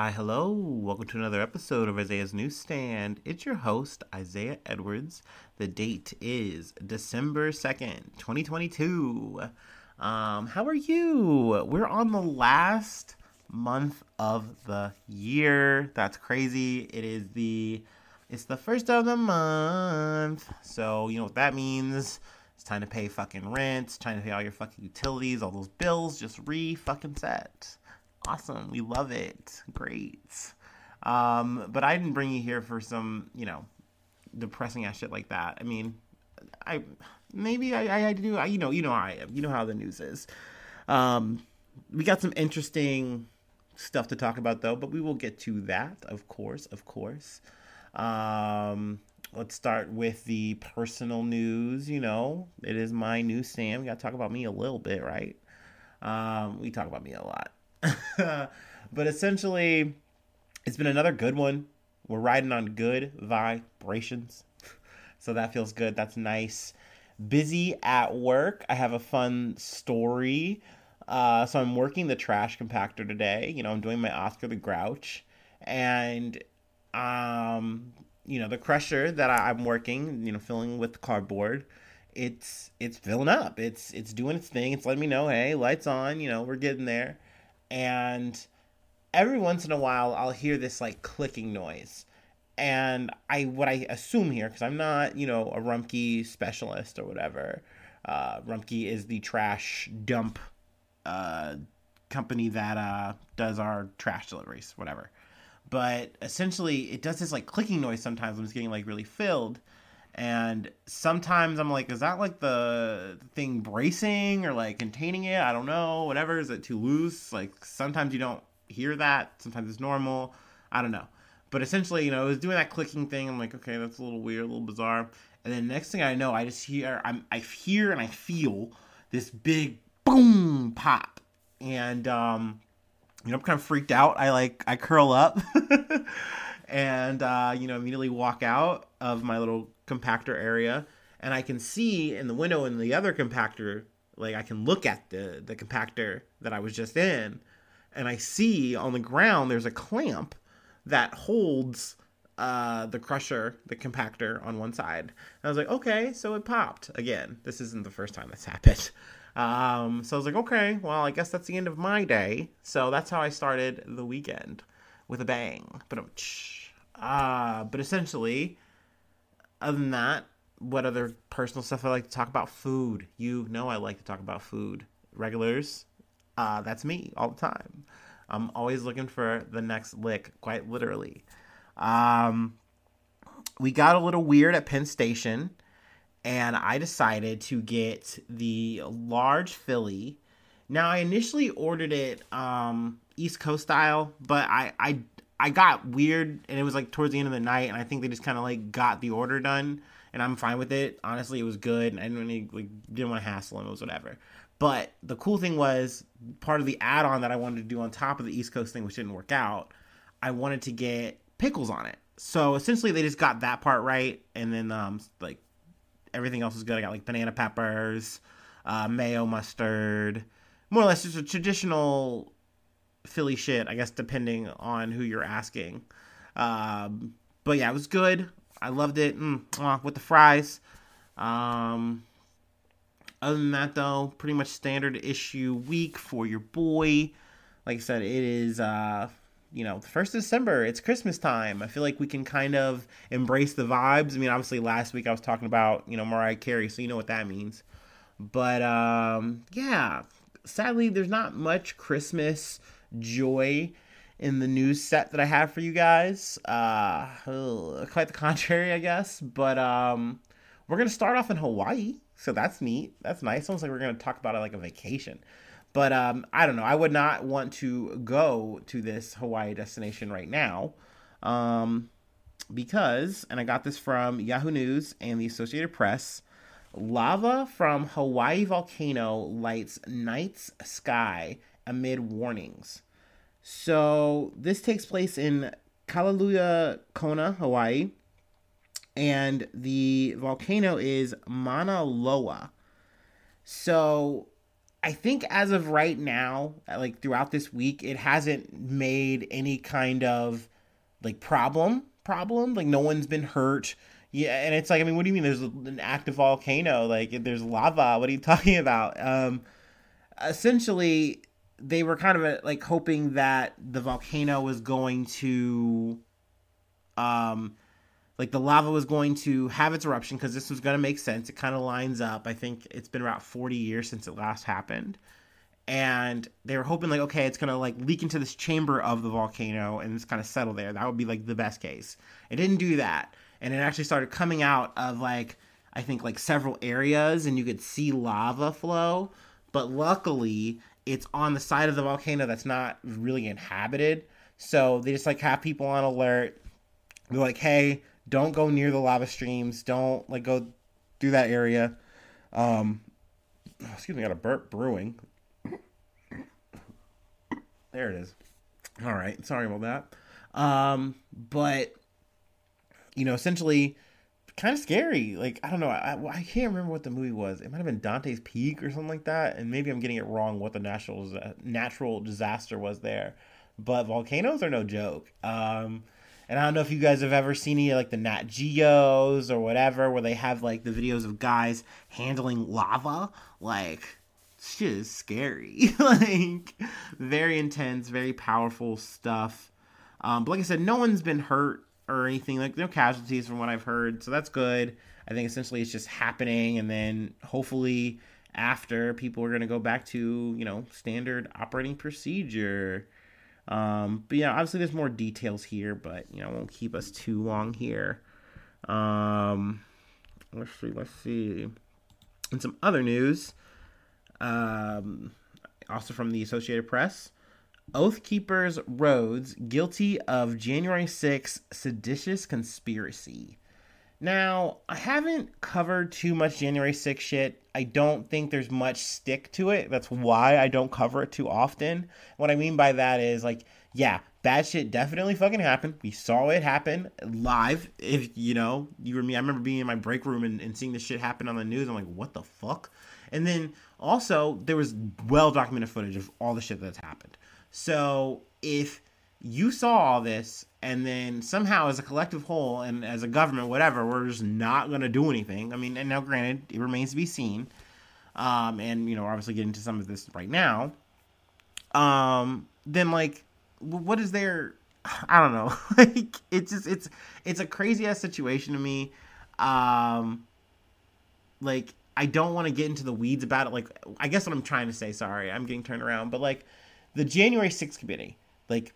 Hi, hello. Welcome to another episode of Isaiah's Newsstand. It's your host, Isaiah Edwards. The date is December 2nd, 2022. Um, how are you? We're on the last month of the year. That's crazy. It is the it's the first of the month. So, you know what that means? It's time to pay fucking rent, it's time to pay all your fucking utilities, all those bills just re fucking set. Awesome. We love it. Great. Um, but I didn't bring you here for some, you know, depressing ass shit like that. I mean, I maybe I, I, I do. I, you know, you know how I am. You know how the news is. Um, we got some interesting stuff to talk about though, but we will get to that, of course, of course. Um, let's start with the personal news. You know, it is my new Sam. We got to talk about me a little bit, right? Um, we talk about me a lot. but essentially, it's been another good one. We're riding on good vibrations. So that feels good. That's nice. Busy at work. I have a fun story. Uh, so I'm working the trash compactor today. You know, I'm doing my Oscar the Grouch. And, um, you know, the crusher that I, I'm working, you know, filling with cardboard it's it's filling up. It's it's doing its thing. It's letting me know, hey, lights on. You know, we're getting there and every once in a while I'll hear this like clicking noise. And I what I assume here because I'm not, you know, a Rumpke specialist or whatever. Uh, Rumpke is the trash dump uh, company that uh, does our trash deliveries, whatever. But essentially, it does this like clicking noise sometimes when it's getting like really filled and sometimes I'm like, is that like the thing bracing or like containing it? I don't know. Whatever. Is it too loose? Like sometimes you don't hear that. Sometimes it's normal. I don't know. But essentially, you know, it was doing that clicking thing. I'm like, okay, that's a little weird, a little bizarre. And then next thing I know, I just hear, I'm, I hear and I feel this big boom pop, and um, you know, I'm kind of freaked out. I like, I curl up, and uh, you know, immediately walk out of my little compactor area and I can see in the window in the other compactor, like I can look at the the compactor that I was just in, and I see on the ground there's a clamp that holds uh, the crusher, the compactor on one side. And I was like, okay, so it popped again. This isn't the first time that's happened. Um, so I was like, okay, well, I guess that's the end of my day. So that's how I started the weekend with a bang. But uh, but essentially, other than that, what other personal stuff I like to talk about? Food. You know I like to talk about food. Regulars, uh, that's me all the time. I'm always looking for the next lick, quite literally. Um, we got a little weird at Penn Station, and I decided to get the large Philly. Now, I initially ordered it um, East Coast style, but I, I I got weird, and it was like towards the end of the night, and I think they just kind of like got the order done, and I'm fine with it. Honestly, it was good. And I didn't really like didn't want to hassle him. It was whatever. But the cool thing was part of the add-on that I wanted to do on top of the East Coast thing, which didn't work out. I wanted to get pickles on it. So essentially, they just got that part right, and then um like everything else was good. I got like banana peppers, uh, mayo, mustard, more or less just a traditional Philly shit, I guess, depending on who you're asking. Um, but yeah, it was good. I loved it mm, with the fries. Um, other than that, though, pretty much standard issue week for your boy. Like I said, it is, uh, you know, the first of December. It's Christmas time. I feel like we can kind of embrace the vibes. I mean, obviously, last week I was talking about, you know, Mariah Carey, so you know what that means. But um, yeah, sadly, there's not much Christmas joy in the news set that I have for you guys. Uh, quite the contrary, I guess. But um, we're gonna start off in Hawaii, so that's neat. That's nice. Almost like we're gonna talk about it like a vacation. But um, I don't know. I would not want to go to this Hawaii destination right now. Um, because, and I got this from Yahoo News and the Associated Press, lava from Hawaii volcano lights night's sky amid warnings. So this takes place in Kailua Kona, Hawaii, and the volcano is Mauna Loa. So I think as of right now, like throughout this week, it hasn't made any kind of like problem problem. Like no one's been hurt. Yeah, and it's like I mean, what do you mean? There's an active volcano. Like there's lava. What are you talking about? Um, essentially, they were kind of uh, like hoping that the volcano was going to, um, like the lava was going to have its eruption because this was going to make sense. It kind of lines up. I think it's been about 40 years since it last happened. And they were hoping like, okay, it's going to like leak into this chamber of the volcano and just kind of settle there. That would be like the best case. It didn't do that. And it actually started coming out of like, I think like several areas and you could see lava flow. But luckily, it's on the side of the volcano that's not really inhabited. So they just like have people on alert. They're like, hey, don't go near the lava streams. Don't like go through that area. Um, excuse me, I got a burp brewing. There it is. All right, sorry about that. Um, but you know, essentially, kind of scary. Like I don't know, I, I can't remember what the movie was. It might have been Dante's Peak or something like that, and maybe I'm getting it wrong. What the natural natural disaster was there, but volcanoes are no joke. Um, and I don't know if you guys have ever seen any like the Nat Geos or whatever, where they have like the videos of guys handling lava. Like, shit is scary. like, very intense, very powerful stuff. Um, but like I said, no one's been hurt or anything. Like, no casualties from what I've heard. So that's good. I think essentially it's just happening. And then hopefully after, people are going to go back to, you know, standard operating procedure. Um, but yeah, obviously there's more details here, but you know, won't keep us too long here. Um, let's see, let's see. And some other news, um, also from the Associated Press. Oath Keepers Rhodes guilty of January 6 seditious conspiracy. Now, I haven't covered too much January 6 shit. I don't think there's much stick to it. That's why I don't cover it too often. What I mean by that is like, yeah, bad shit definitely fucking happened. We saw it happen live. If you know, you or me, I remember being in my break room and, and seeing this shit happen on the news. I'm like, what the fuck? And then also there was well documented footage of all the shit that's happened. So if you saw all this and then somehow as a collective whole and as a government whatever we're just not going to do anything i mean and now granted it remains to be seen um, and you know obviously getting to some of this right now um, then like what is there i don't know like it's just it's it's a crazy ass situation to me um like i don't want to get into the weeds about it like i guess what i'm trying to say sorry i'm getting turned around but like the january 6th committee like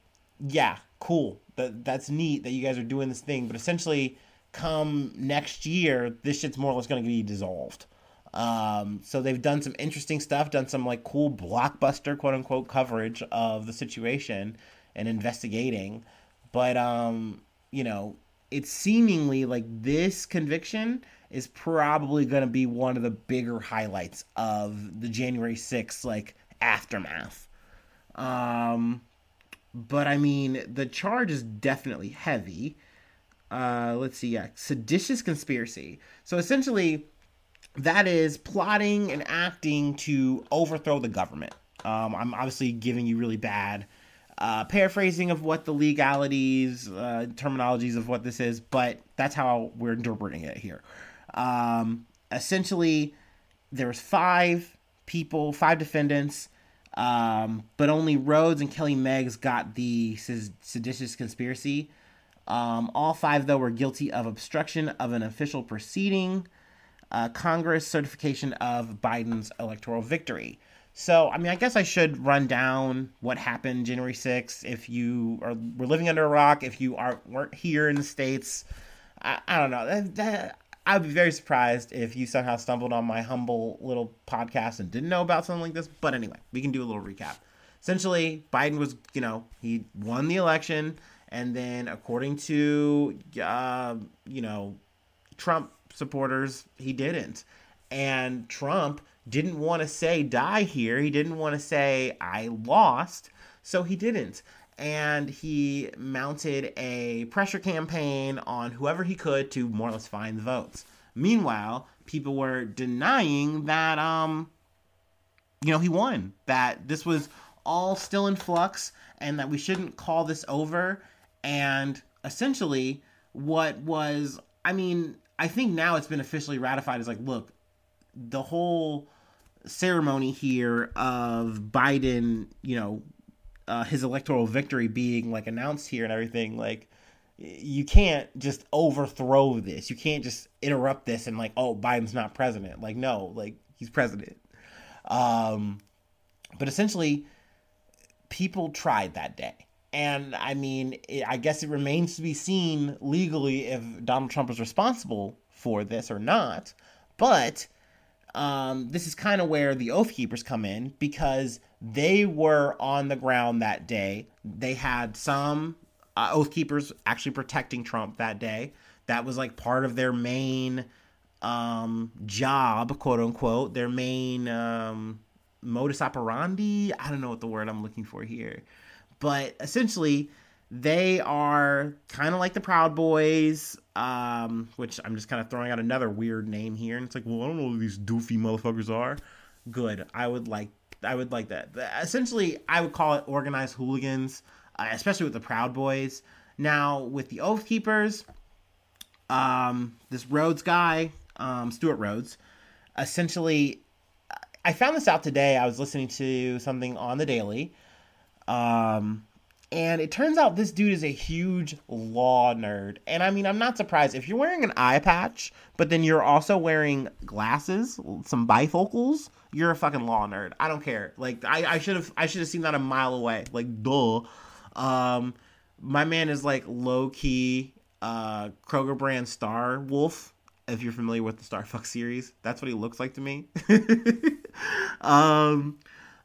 yeah, cool. That that's neat that you guys are doing this thing, but essentially, come next year, this shit's more or less going to be dissolved. Um, so they've done some interesting stuff, done some like cool blockbuster quote unquote coverage of the situation and investigating, but um, you know, it's seemingly like this conviction is probably going to be one of the bigger highlights of the January 6th like aftermath. Um, but I mean, the charge is definitely heavy. Uh, let's see, yeah, seditious conspiracy. So essentially, that is plotting and acting to overthrow the government. Um, I'm obviously giving you really bad uh, paraphrasing of what the legalities, uh, terminologies of what this is, but that's how we're interpreting it here. Um, essentially, there's five people, five defendants um, but only Rhodes and Kelly Meggs got the seditious conspiracy. Um, all five, though, were guilty of obstruction of an official proceeding, uh, Congress certification of Biden's electoral victory. So, I mean, I guess I should run down what happened January 6th. If you are were living under a rock, if you are weren't here in the states, I, I don't know. I would be very surprised if you somehow stumbled on my humble little podcast and didn't know about something like this. But anyway, we can do a little recap. Essentially, Biden was, you know, he won the election, and then according to, uh, you know, Trump supporters, he didn't. And Trump didn't want to say die here. He didn't want to say I lost, so he didn't and he mounted a pressure campaign on whoever he could to more or less find the votes. Meanwhile, people were denying that um you know, he won. That this was all still in flux and that we shouldn't call this over. And essentially, what was, I mean, I think now it's been officially ratified as like, look, the whole ceremony here of Biden, you know, uh, his electoral victory being like announced here and everything, like, you can't just overthrow this. You can't just interrupt this and like, oh, Biden's not president. Like, no, like he's president. Um, but essentially, people tried that day. And I mean, it, I guess it remains to be seen legally if Donald Trump is responsible for this or not. But um, this is kind of where the Oath Keepers come in because they were on the ground that day. They had some uh, Oath Keepers actually protecting Trump that day. That was like part of their main um, job, quote unquote, their main um, modus operandi. I don't know what the word I'm looking for here, but essentially they are kind of like the Proud Boys, um, which I'm just kind of throwing out another weird name here, and it's like, well, I don't know who these doofy motherfuckers are. Good, I would like, I would like that. Essentially, I would call it organized hooligans, uh, especially with the Proud Boys. Now with the Oath Keepers, um, this Rhodes guy, um, Stewart Rhodes, essentially I found this out today. I was listening to something on the Daily. Um, and it turns out this dude is a huge law nerd. And I mean, I'm not surprised. If you're wearing an eye patch, but then you're also wearing glasses, some bifocals, you're a fucking law nerd. I don't care. Like I should have I should have seen that a mile away. Like duh. Um my man is like low key uh Kroger brand star wolf if you're familiar with the Star Fox series. That's what he looks like to me. um,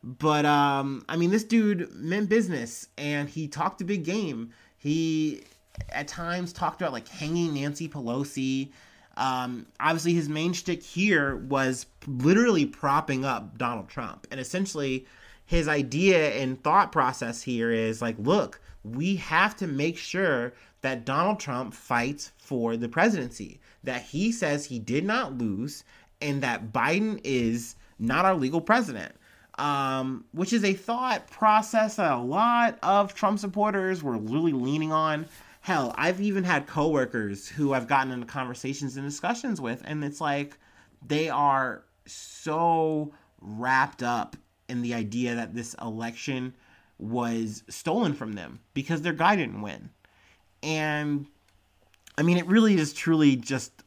but um, I mean, this dude meant business, and he talked a big game. He at times talked about like hanging Nancy Pelosi. Um, obviously, his main shtick here was literally propping up Donald Trump, and essentially, his idea and thought process here is like, look, we have to make sure that Donald Trump fights for the presidency that he says he did not lose and that Biden is not our legal president. Um, which is a thought process that a lot of Trump supporters were really leaning on. Hell, I've even had coworkers who I've gotten into conversations and discussions with, and it's like they are so wrapped up in the idea that this election was stolen from them because their guy didn't win. And I mean, it really is truly just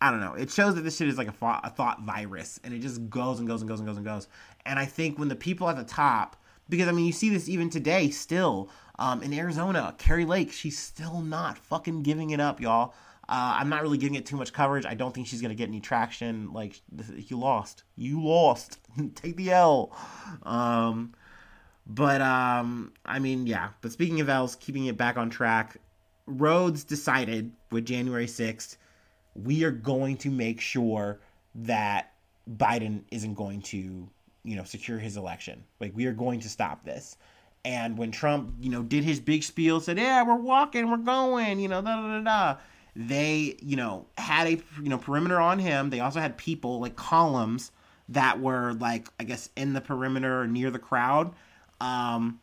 I don't know. It shows that this shit is like a thought, a thought virus, and it just goes and goes and goes and goes and goes. And I think when the people at the top, because I mean, you see this even today, still um, in Arizona, Kari Lake, she's still not fucking giving it up, y'all. Uh, I'm not really giving it too much coverage. I don't think she's gonna get any traction. Like you lost, you lost. Take the L. Um, but um, I mean, yeah. But speaking of L's, keeping it back on track, Rhodes decided with January 6th, we are going to make sure that Biden isn't going to, you know, secure his election. Like we are going to stop this. And when Trump, you know, did his big spiel, said, "Yeah, we're walking, we're going," you know, da da da da. They, you know, had a you know perimeter on him. They also had people like columns that were like, I guess, in the perimeter or near the crowd. Um,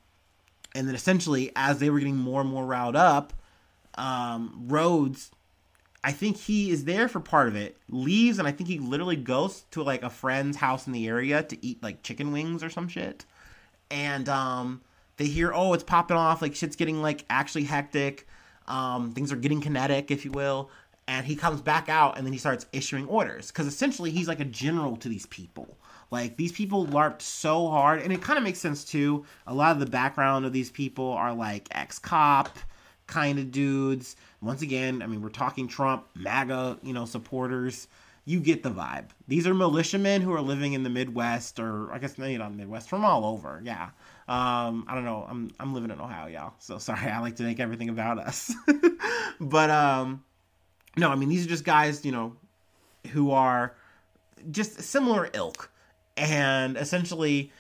and then essentially, as they were getting more and more riled up, um, Rhodes, I think he is there for part of it, leaves, and I think he literally goes to like a friend's house in the area to eat like chicken wings or some shit. And um, they hear, oh, it's popping off, like shit's getting like actually hectic. Um, things are getting kinetic, if you will. And he comes back out and then he starts issuing orders because essentially he's like a general to these people. Like these people larped so hard, and it kind of makes sense too. A lot of the background of these people are like ex cop kind of dudes. Once again, I mean, we're talking Trump, MAGA, you know, supporters. You get the vibe. These are militiamen who are living in the Midwest, or I guess not Midwest, from all over. Yeah. Um, I don't know. I'm I'm living in Ohio, y'all. So sorry, I like to make everything about us. but um, no, I mean these are just guys, you know, who are just similar ilk, and essentially,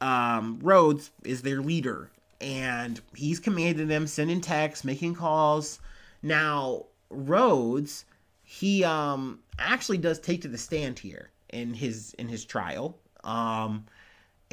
um, Rhodes is their leader, and he's commanding them, sending texts, making calls. Now, Rhodes, he um actually does take to the stand here in his in his trial. Um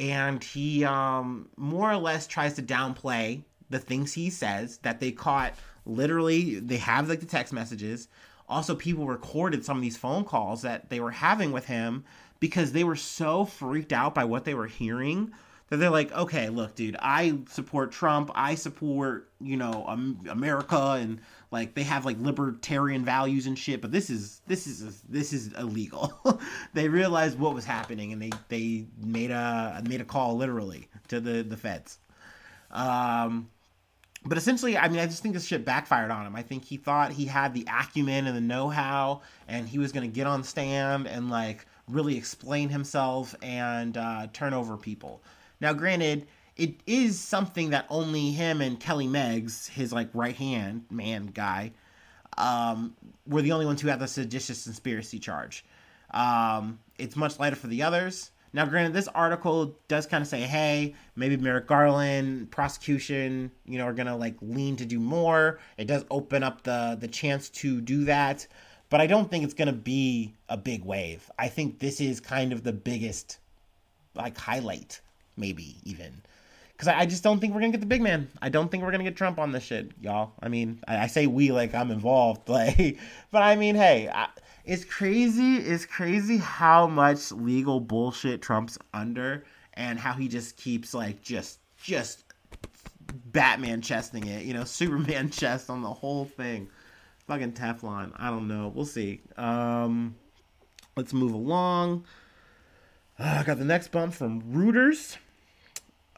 and he um, more or less tries to downplay the things he says that they caught literally they have like the text messages also people recorded some of these phone calls that they were having with him because they were so freaked out by what they were hearing that they're like okay look dude i support trump. I support you know america and like they have like libertarian values and shit but this is this is this is illegal. They realized what was happening and they they made a made a call literally to the the feds. Um but essentially i mean i just think this shit backfired on him. I think he thought he had the acumen and the know-how and he was going to get on stand and like really explain himself and uh, turn over people now granted it is something that only him and Kelly Meggs, his like right hand man guy, um, were the only ones who had the seditious conspiracy charge. Um, it's much lighter for the others. Now, granted, this article does kind of say, hey, maybe Merrick Garland, prosecution, you know, are gonna like lean to do more. It does open up the the chance to do that, but I don't think it's gonna be a big wave. I think this is kind of the biggest like highlight, maybe even because I, I, just don't think we're gonna get the big man. I don't think we're gonna get Trump on this shit, y'all. I mean, I, I say we like I'm involved, like, but I mean, hey, I, it's crazy. It's crazy how much legal bullshit Trump's under, and how he just keeps like just just Batman chesting it, you know, Superman chest on the whole thing. Fucking Teflon. I don't know. We'll see. Um, let's move along. Uh, I got the next bump from Reuters.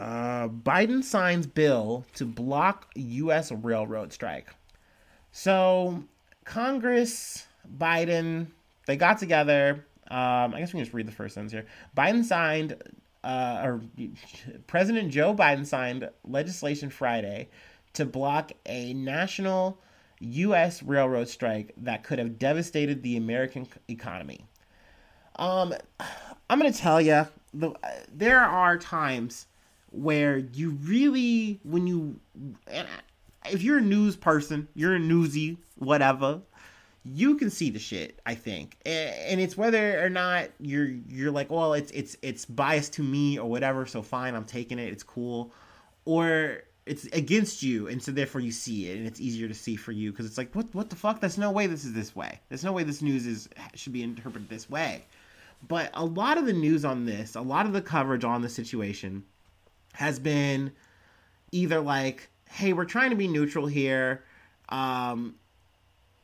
Uh, Biden signs bill to block U.S. railroad strike. So Congress, Biden, they got together. Um, I guess we can just read the first sentence here. Biden signed, uh, or President Joe Biden signed legislation Friday to block a national U.S. railroad strike that could have devastated the American economy. Um, I'm gonna tell you, the, there are times where you really when you if you're a news person, you're a newsy, whatever, you can see the shit. I think, and it's whether or not you're you're like, well, it's it's it's biased to me or whatever. So fine, I'm taking it. It's cool, or it's against you, and so therefore you see it, and it's easier to see for you because it's like, what what the fuck? There's no way this is this way. There's no way this news is should be interpreted this way. But a lot of the news on this, a lot of the coverage on the situation has been either like, hey, we're trying to be neutral here. Um,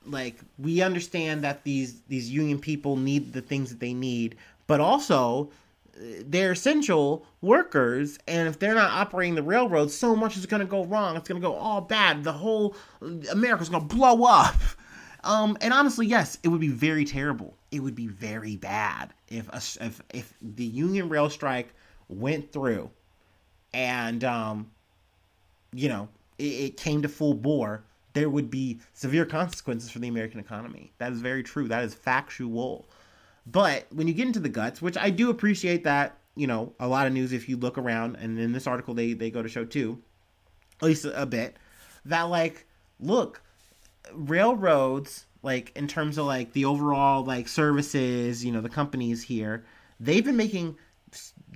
like we understand that these these union people need the things that they need, but also uh, they're essential workers and if they're not operating the railroads so much is going to go wrong. It's going to go all bad. The whole america's going to blow up. Um, and honestly yes it would be very terrible. It would be very bad if a, if if the union rail strike went through and um, you know it, it came to full bore, there would be severe consequences for the American economy. That is very true. That is factual. But when you get into the guts, which I do appreciate that, you know, a lot of news if you look around, and in this article they they go to show too, at least a, a bit, that like, look, railroads, like in terms of like the overall like services, you know, the companies here, they've been making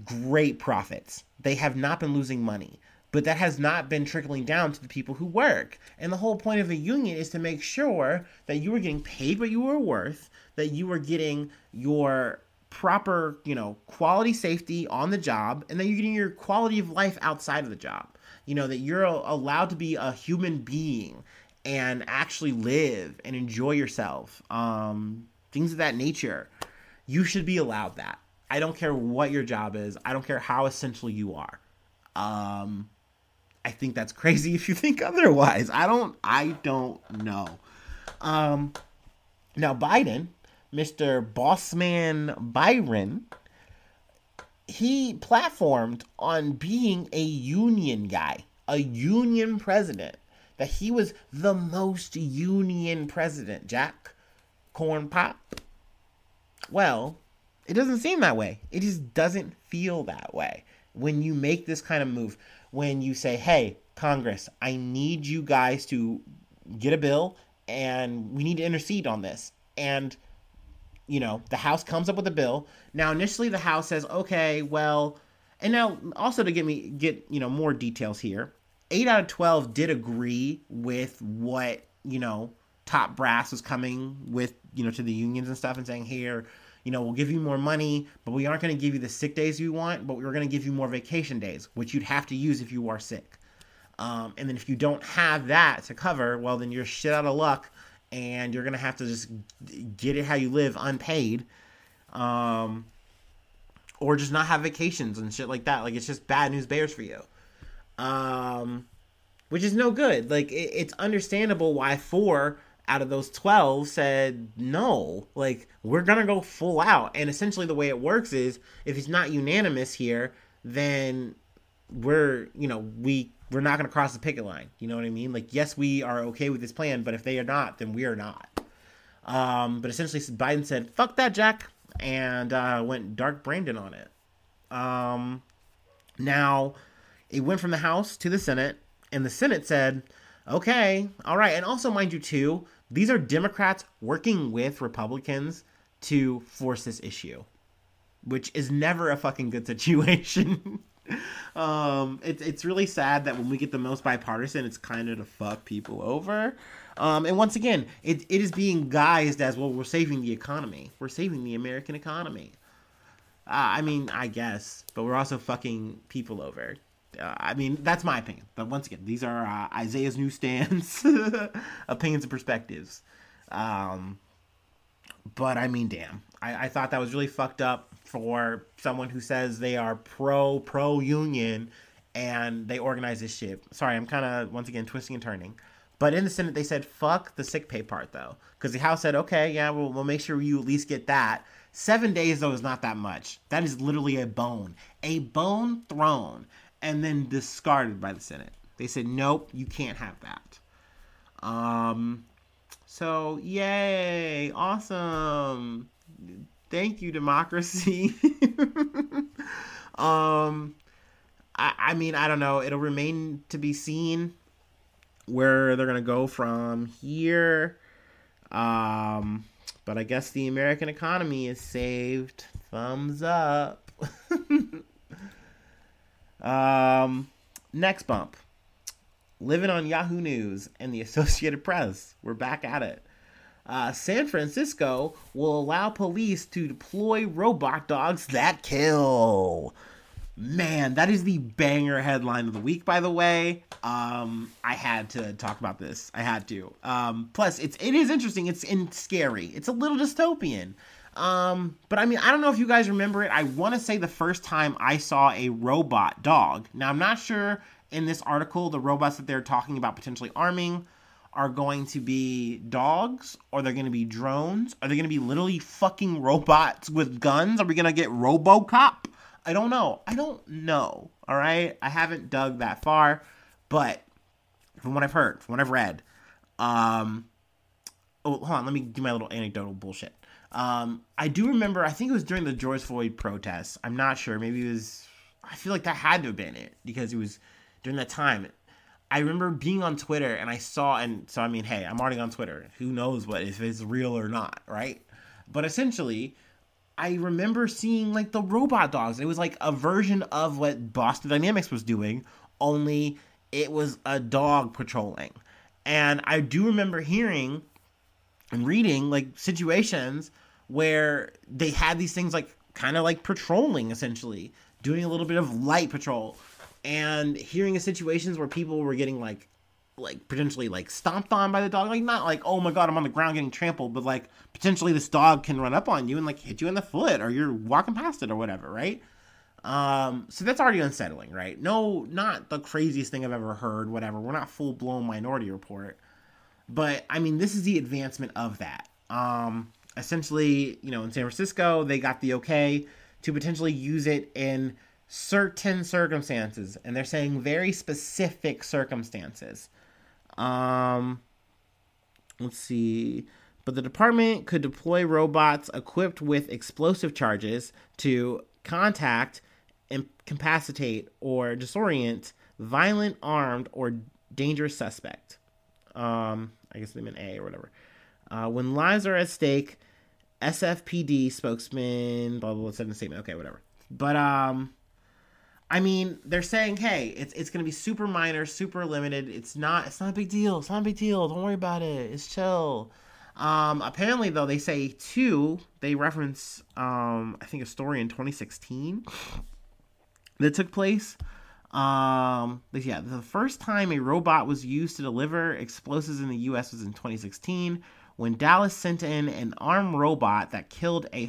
great profits. They have not been losing money. But that has not been trickling down to the people who work. And the whole point of a union is to make sure that you are getting paid what you are worth, that you are getting your proper, you know, quality safety on the job, and that you're getting your quality of life outside of the job. You know, that you're allowed to be a human being and actually live and enjoy yourself. Um, things of that nature. You should be allowed that. I don't care what your job is. I don't care how essential you are. Um, I think that's crazy if you think otherwise. I don't. I don't know. Um, now Biden, Mr. Bossman Byron, he platformed on being a union guy, a union president. That he was the most union president. Jack Corn Pop. Well, it doesn't seem that way. It just doesn't feel that way. When you make this kind of move, when you say, hey, Congress, I need you guys to get a bill and we need to intercede on this. And, you know, the House comes up with a bill. Now, initially, the House says, okay, well, And now, also to get me get you know more details here, eight out of twelve did agree with what you know top brass was coming with you know to the unions and stuff and saying here you know, we'll give you more money, but we aren't going to give you the sick days you want, but we're going to give you more vacation days, which you'd have to use if you are sick. Um, and then if you don't have that to cover, well, then you're shit out of luck and you're going to have to just get it how you live unpaid. Um, or just not have vacations and shit like that. Like, it's just bad news bears for you. Um, which is no good. Like, it, it's understandable why four out of those 12 said no like we're gonna go full out. And essentially the way it works is if it's not unanimous here then we're you know we we're not gonna cross the picket line. You know what i mean? Like yes we are okay with this plan but if they are not then we are not. Um but essentially biden said fuck that jack and uh went dark brandon on it. Um now it went from the house to the senate and the senate said okay, all right. And also, mind you, too, these are Democrats working with Republicans to force this issue, which is never a fucking good situation. um, it's it's really sad that when we get the most bipartisan, it's kind of to fuck people over. Um, and once again, it, it is being guised as well. We're saving the economy. We're saving the American economy. Uh, I mean, I guess, but we're also fucking people over. Uh, I mean, that's my opinion. But once again, these are uh, Isaiah's newsstands, opinions and perspectives. Um, but I mean, damn, I, I thought that was really fucked up for someone who says they are pro pro union and they organize this shit. Sorry, I'm kind of once again twisting and turning. But in the Senate, they said fuck the sick pay part though, because the House said okay, yeah, we'll, we'll make sure you at least get that. Seven days though is not that much. That is literally a bone, a bone thrown and then discarded by the Senate. They said, nope, you can't have that. Um, so yay, awesome. Thank you, democracy. um, I, I mean, I don't know. It'll remain to be seen where they're gonna go from here. Um, but I guess the American economy is saved. Thumbs up. Um, next bump. Living on Yahoo News and the Associated Press. We're back at it. Uh, San Francisco will allow police to deploy robot dogs that kill. Man, that is the banger headline of the week, by the way. Um, I had to talk about this. I had to. Um, plus, it's it is interesting. It's in scary. It's a little dystopian. Um, but I mean, I don't know if you guys remember it. I want to say the first time I saw a robot dog. Now, I'm not sure in this article the robots that they're talking about potentially arming are going to be dogs or they're going to be drones. Are they going to be literally fucking robots with guns? Are we going to get Robocop? I don't know. I don't know. All right. I haven't dug that far, but from what I've heard, from what I've read, um, oh, hold on. Let me do my little anecdotal bullshit. Um, I do remember, I think it was during the George Floyd protests. I'm not sure. Maybe it was, I feel like that had to have been it because it was during that time. I remember being on Twitter and I saw, and so I mean, hey, I'm already on Twitter. Who knows what if it's real or not, right? But essentially, I remember seeing like the robot dogs. It was like a version of what Boston Dynamics was doing, only it was a dog patrolling. And I do remember hearing and reading like situations where they had these things like kind of like patrolling essentially, doing a little bit of light patrol and hearing of situations where people were getting like like potentially like stomped on by the dog like not like oh my god i'm on the ground getting trampled but like potentially this dog can run up on you and like hit you in the foot or you're walking past it or whatever right? Um so that's already unsettling right? No not the craziest thing i've ever heard whatever. We're not full blown minority report. But i mean this is the advancement of that. Um essentially, you know, in San Francisco, they got the okay to potentially use it in certain circumstances, and they're saying very specific circumstances. Um, let's see. But the department could deploy robots equipped with explosive charges to contact, incapacitate, or disorient violent, armed, or dangerous suspect. Um, I guess they meant A or whatever. Uh, when lives are at stake, SFPD spokesman, blah, blah, blah, said in a statement. Okay, whatever. But, um, I mean, they're saying, hey, it's it's gonna be super minor, super limited. It's not it's not a big deal. It's not a big deal. Don't worry about it. It's chill. Um, apparently, though, they say too. They reference, um, I think, a story in 2016 that took place. Um, yeah, the first time a robot was used to deliver explosives in the U.S. was in 2016 when Dallas sent in an armed robot that killed a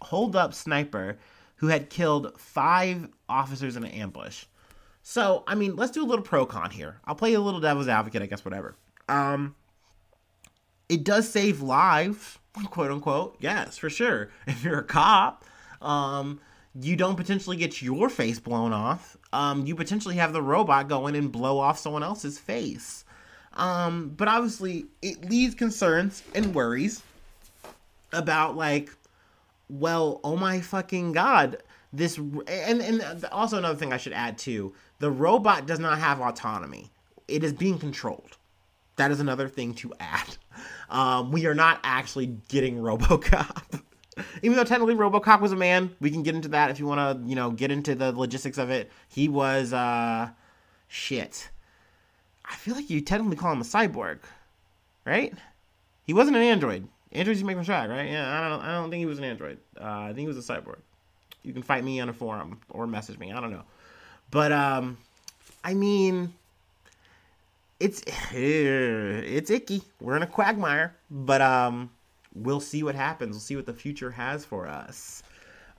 hold up sniper who had killed five officers in an ambush. So, I mean, let's do a little pro con here. I'll play a little devil's advocate, I guess, whatever. Um, it does save lives, quote unquote. Yes, for sure. If you're a cop, um, you don't potentially get your face blown off. Um, you potentially have the robot go in and blow off someone else's face. Um, but obviously, it leaves concerns and worries about like, well, oh my fucking god, this and and also another thing I should add too, the robot does not have autonomy. It is being controlled. That is another thing to add. Um, we are not actually getting RoboCop. Even though technically RoboCop was a man, we can get into that if you want to, you know, get into the logistics of it. He was uh shit. I feel like you technically call him a cyborg, right? He wasn't an android. Androids you make them track, right? Yeah, I don't. I don't think he was an android. Uh, I think he was a cyborg. You can fight me on a forum or message me. I don't know, but um, I mean, it's it's icky. We're in a quagmire, but um, we'll see what happens. We'll see what the future has for us.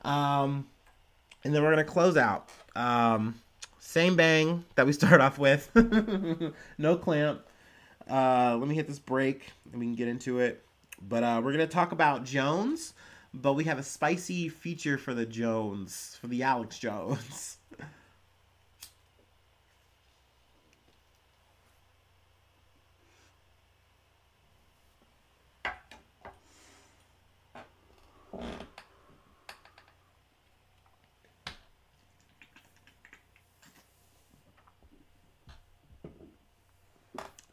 Um, and then we're gonna close out. Um, same bang that we start off with. no clamp. Uh, let me hit this break and we can get into it. But uh, we're gonna talk about Jones, but we have a spicy feature for the Jones, for the Alex Jones.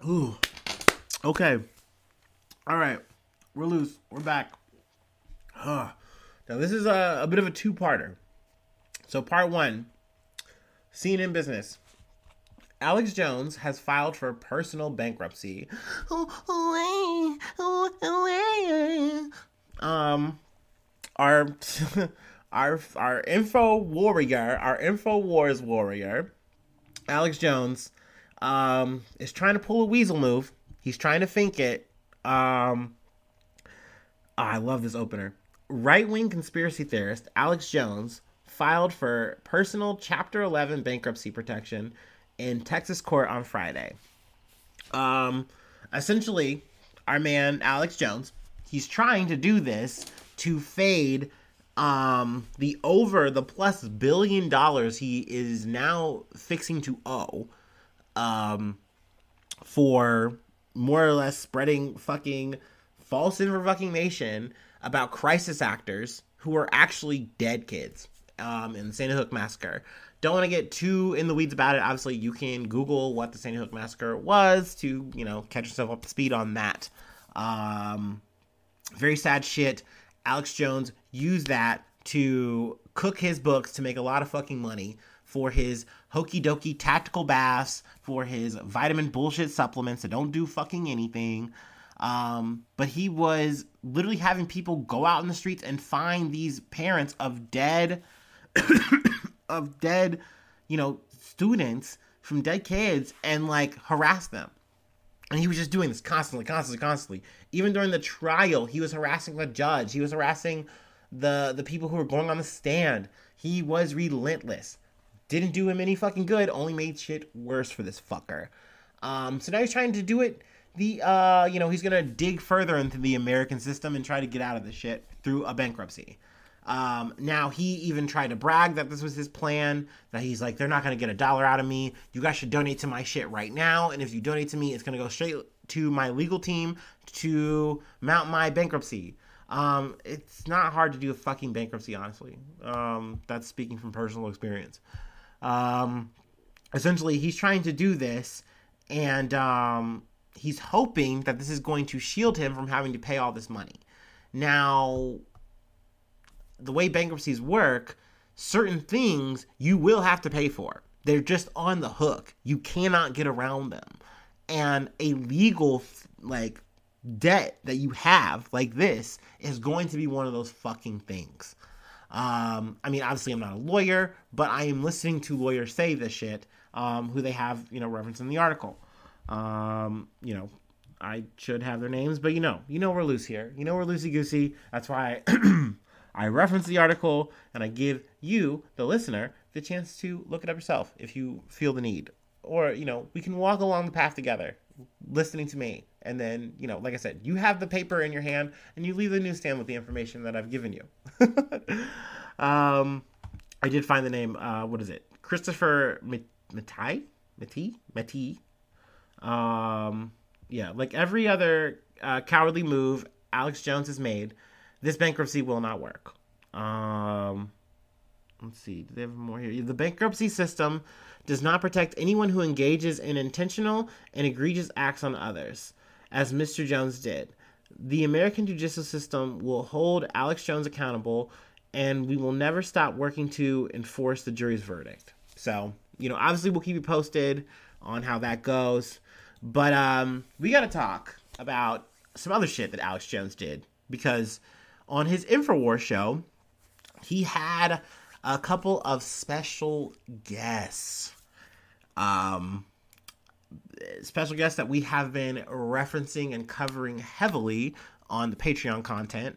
Ooh. Okay. All right. We're loose. We're back. Huh. Now, this is a, a bit of a two parter. So, part one CNN Business. Alex Jones has filed for personal bankruptcy. Um, our our our info warrior, our info wars warrior, Alex Jones, um, is trying to pull a weasel move. He's trying to think it. Um, oh, I love this opener. Right wing conspiracy theorist Alex Jones filed for personal Chapter 11 bankruptcy protection in Texas court on Friday. Um, essentially, our man Alex Jones, he's trying to do this to fade um the over the plus billion dollars he is now fixing to owe um, for more or less spreading fucking false information about crisis actors who are actually dead kids um, in the Sandy Hook Massacre. Don't want to get too in the weeds about it. Obviously, you can Google what the Sandy Hook Massacre was to, you know, catch yourself up to speed on that. Um, very sad shit. Alex Jones used that to cook his books to make a lot of fucking money for his hokey dokey tactical baths, for his vitamin bullshit supplements that don't do fucking anything. Um, but he was literally having people go out in the streets and find these parents of dead, of dead, you know, students from dead kids and like harass them. And he was just doing this constantly, constantly, constantly. Even during the trial, he was harassing the judge. He was harassing the the people who were going on the stand. He was relentless. Didn't do him any fucking good, only made shit worse for this fucker. Um, so now he's trying to do it the uh, you know, he's gonna dig further into the American system and try to get out of this shit through a bankruptcy. Um, now he even tried to brag that this was his plan. That he's like, they're not gonna get a dollar out of me. You guys should donate to my shit right now, and if you donate to me, it's gonna go straight to my legal team to mount my bankruptcy. Um, it's not hard to do a fucking bankruptcy, honestly. Um, that's speaking from personal experience. Um, essentially, he's trying to do this, and um, he's hoping that this is going to shield him from having to pay all this money. Now, the way bankruptcies work, certain things you will have to pay for. They're just on the hook. You cannot get around them. And a legal like debt that you have like this is going to be one of those fucking things. Um, I mean, obviously, I'm not a lawyer, but I am listening to lawyers say this shit, um, who they have, you know, reference in the article. Um, you know, I should have their names, but you know, you know we're loose here. You know we're loosey goosey. That's why I, I reference the article and I give you, the listener, the chance to look it up yourself if you feel the need. Or, you know, we can walk along the path together, listening to me. And then, you know, like I said, you have the paper in your hand and you leave the newsstand with the information that I've given you. um, I did find the name, uh, what is it? Christopher Matai? Mati? Mati? Um, yeah, like every other uh, cowardly move Alex Jones has made, this bankruptcy will not work. Um, let's see, do they have more here? The bankruptcy system does not protect anyone who engages in intentional and egregious acts on others, as Mr. Jones did. The American judicial system will hold Alex Jones accountable, and we will never stop working to enforce the jury's verdict. So, you know, obviously, we'll keep you posted on how that goes. But um, we got to talk about some other shit that Alex Jones did because on his InfoWars show, he had a couple of special guests. Um, special guests that we have been referencing and covering heavily on the Patreon content.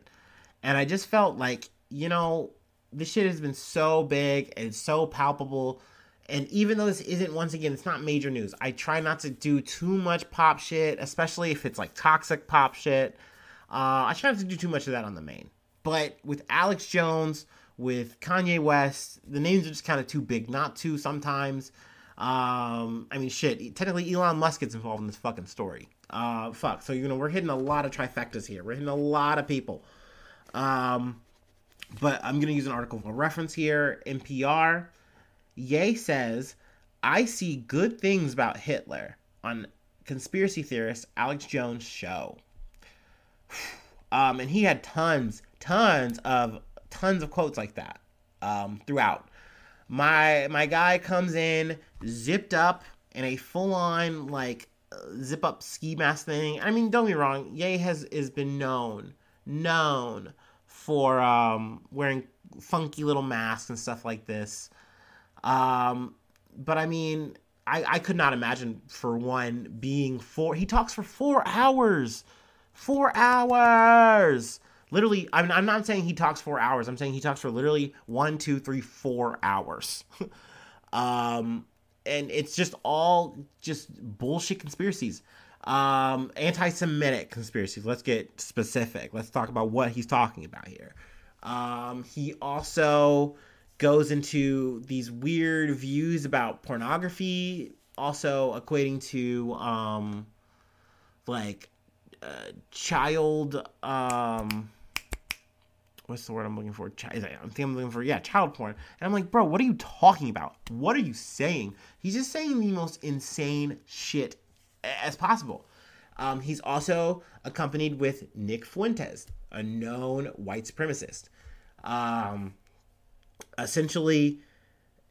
And I just felt like, you know, this shit has been so big and so palpable and even though this isn't, once again, it's not major news, I try not to do too much pop shit, especially if it's like toxic pop shit. Uh, I try not to do too much of that on the main. But with Alex Jones, with Kanye West, the names are just kind of too big not to sometimes. Um, I mean, shit. Technically, Elon Musk gets involved in this fucking story. Uh, fuck. So you know, we're hitting a lot of trifectas here. We're hitting a lot of people. Um, but I'm gonna use an article for reference here. NPR. Ye says, I see good things about Hitler on conspiracy theorist Alex Jones' show. Um, and he had tons, tons of, tons of quotes like that um, throughout. My my guy comes in zipped up in a full on like zip up ski mask thing. I mean, don't be wrong. Ye has has been known known for um, wearing funky little masks and stuff like this. Um, but I mean, I, I could not imagine for one being four. He talks for four hours, four hours. Literally, I'm, I'm not saying he talks four hours. I'm saying he talks for literally one, two, three, four hours. um, and it's just all just bullshit conspiracies. Um, anti-Semitic conspiracies. Let's get specific. Let's talk about what he's talking about here. Um, he also goes into these weird views about pornography, also equating to um, like uh, child um, what's the word I'm looking for? Ch- I think I'm looking for yeah, child porn. And I'm like, bro, what are you talking about? What are you saying? He's just saying the most insane shit as possible. Um, he's also accompanied with Nick Fuentes, a known white supremacist. Um, essentially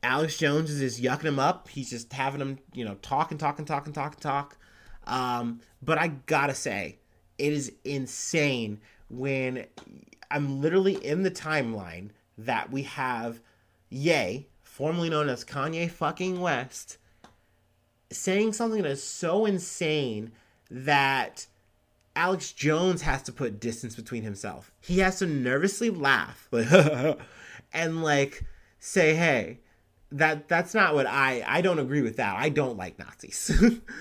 Alex Jones is just yucking him up. He's just having him, you know, talk and talk and talk and talk and talk. Um, but I gotta say, it is insane when I'm literally in the timeline that we have Ye, formerly known as Kanye fucking West, saying something that is so insane that Alex Jones has to put distance between himself. He has to nervously laugh. Like, and like say, hey, that that's not what I I don't agree with that. I don't like Nazis.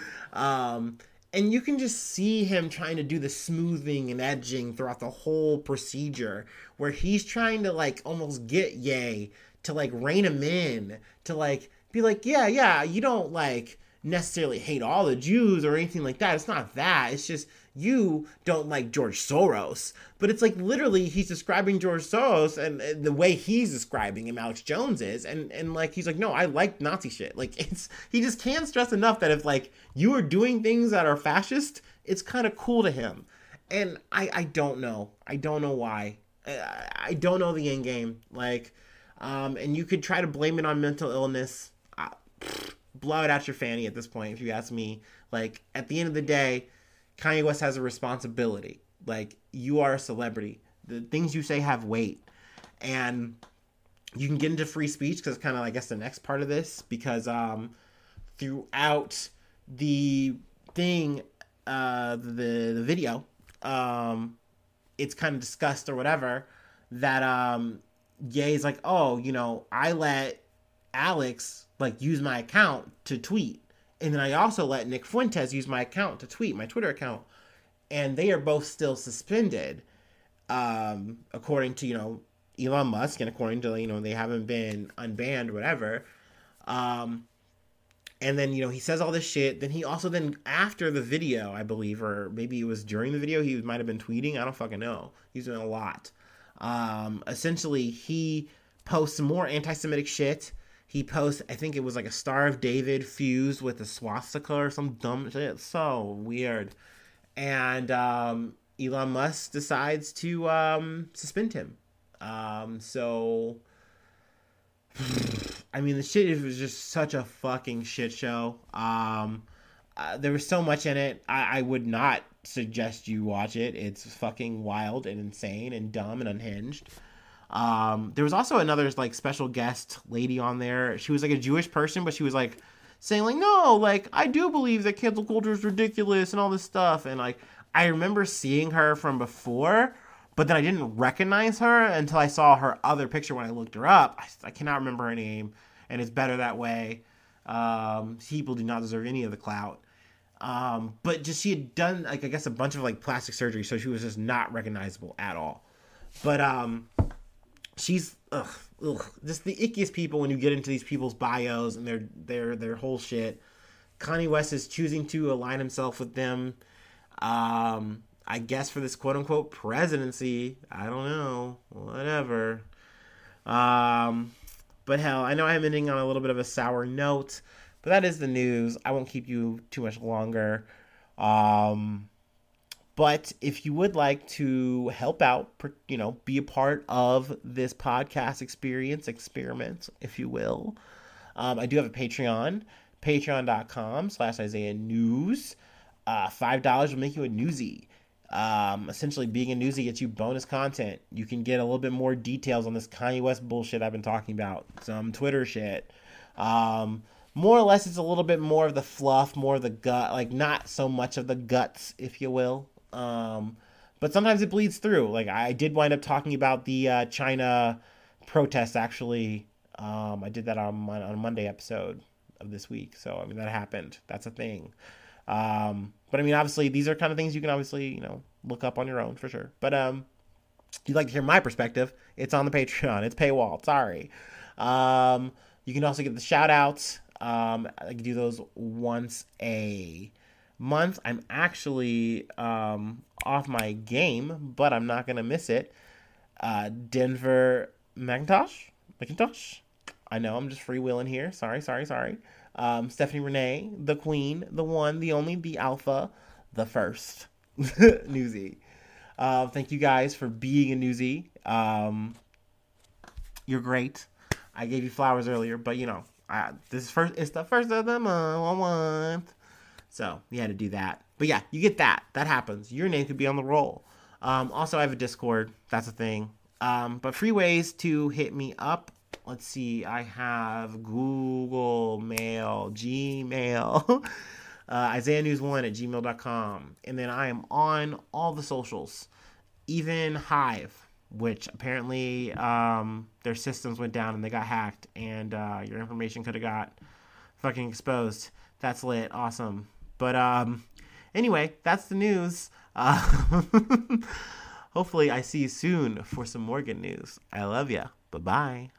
um, and you can just see him trying to do the smoothing and edging throughout the whole procedure, where he's trying to like almost get Ye to like rein him in, to like be like, yeah, yeah, you don't like necessarily hate all the Jews or anything like that. It's not that. It's just you don't like George Soros. But it's like literally he's describing George Soros and, and, the way he's describing him, Alex Jones is, and and like he's like, no, I like Nazi shit. Like it's he just can't stress enough that if like you are doing things that are fascist, it's kind of cool to him. And I I don't know. I don't know why. I, I don't know the end game. Like Um, and you could try to blame it on mental illness. Uh, blow it out your fanny at this point, if you ask me. Like, at the end of the day, Kanye West has a responsibility. Like, you are a celebrity. The things you say have weight. And you can get into free speech because kind of, I guess, the next part of this. Because um, throughout the thing, uh, the, the video, um, it's kind of discussed or whatever that um, Ye's like, oh, you know, I let Alex like use my account to tweet. And then I also let Nick Fuentes use my account to tweet, my Twitter account. And they are both still suspended, um, according to, you know, Elon Musk and according to, you know, they haven't been unbanned whatever. Um, and then, you know, he says all this shit. Then he also then after the video, I believe, or maybe it was during the video, he might have been tweeting. I don't fucking know. He's doing a lot. Um, essentially, he posts more anti-Semitic shit he posts, I think it was like a Star of David fused with a swastika or some dumb shit. So weird. And um, Elon Musk decides to um, suspend him. Um, so, I mean, the shit was just such a fucking shit show. Um, uh, there was so much in it. I, I would not suggest you watch it. It's fucking wild and insane and dumb and unhinged. Um, there was also another like special guest lady on there. She was like a Jewish person, but she was like saying like, no, like I do believe that cancel culture is ridiculous and all this stuff. And like I remember seeing her from before, but then I didn't recognize her until I saw her other picture when I looked her up. I, I cannot remember her name, and it's better that way. Um, people do not deserve any of the clout. Um, but just she had done like I guess a bunch of like plastic surgery, so she was just not recognizable at all. But um, she's ugh, ugh, just the ickiest people when you get into these people's bios and their their their whole shit. Kanye West is choosing to align himself with them. Um, I guess for this quote unquote presidency. I don't know. Whatever. Um, but hell, I know I'm ending on a little bit of a sour note, but that is the news. I won't keep you too much longer. Um, but if you would like to help out, you know, be a part of this podcast experience, experiment, if you will, um, I do have a Patreon, patreon.com slash Isaiah News. Uh, $5 will make you a newsie. Um, essentially, being a newsie gets you bonus content. You can get a little bit more details on this Kanye West bullshit I've been talking about, some Twitter shit. Um, more or less, it's a little bit more of the fluff, more of the gut, like not so much of the guts, if you will. Um, but sometimes it bleeds through. Like I did wind up talking about the uh, China protests. Actually, um, I did that on on a Monday episode of this week. So I mean that happened. That's a thing. Um, but I mean, obviously, these are kind of things you can obviously you know look up on your own for sure. But um, if you'd like to hear my perspective, it's on the Patreon. It's paywall. Sorry. Um, you can also get the shout outs. Um, I can do those once a month. I'm actually um, off my game, but I'm not gonna miss it. Uh, Denver McIntosh, McIntosh. I know I'm just freewheeling here. Sorry, sorry, sorry. Um, Stephanie Renee, the queen, the one, the only, the alpha, the first newsie. Uh, thank you guys for being a newsie. Um, you're great. I gave you flowers earlier, but you know, I, this is first. It's the first of the month. So we had to do that. But yeah, you get that. That happens. Your name could be on the roll. Um, also, I have a Discord. That's a thing. Um, but free ways to hit me up. Let's see. I have Google Mail, Gmail, uh, Isaiah News One at gmail.com. And then I am on all the socials, even Hive, which apparently um, their systems went down and they got hacked, and uh, your information could have got fucking exposed. That's lit. Awesome. But um, anyway, that's the news. Uh, hopefully, I see you soon for some more good news. I love ya. Bye bye.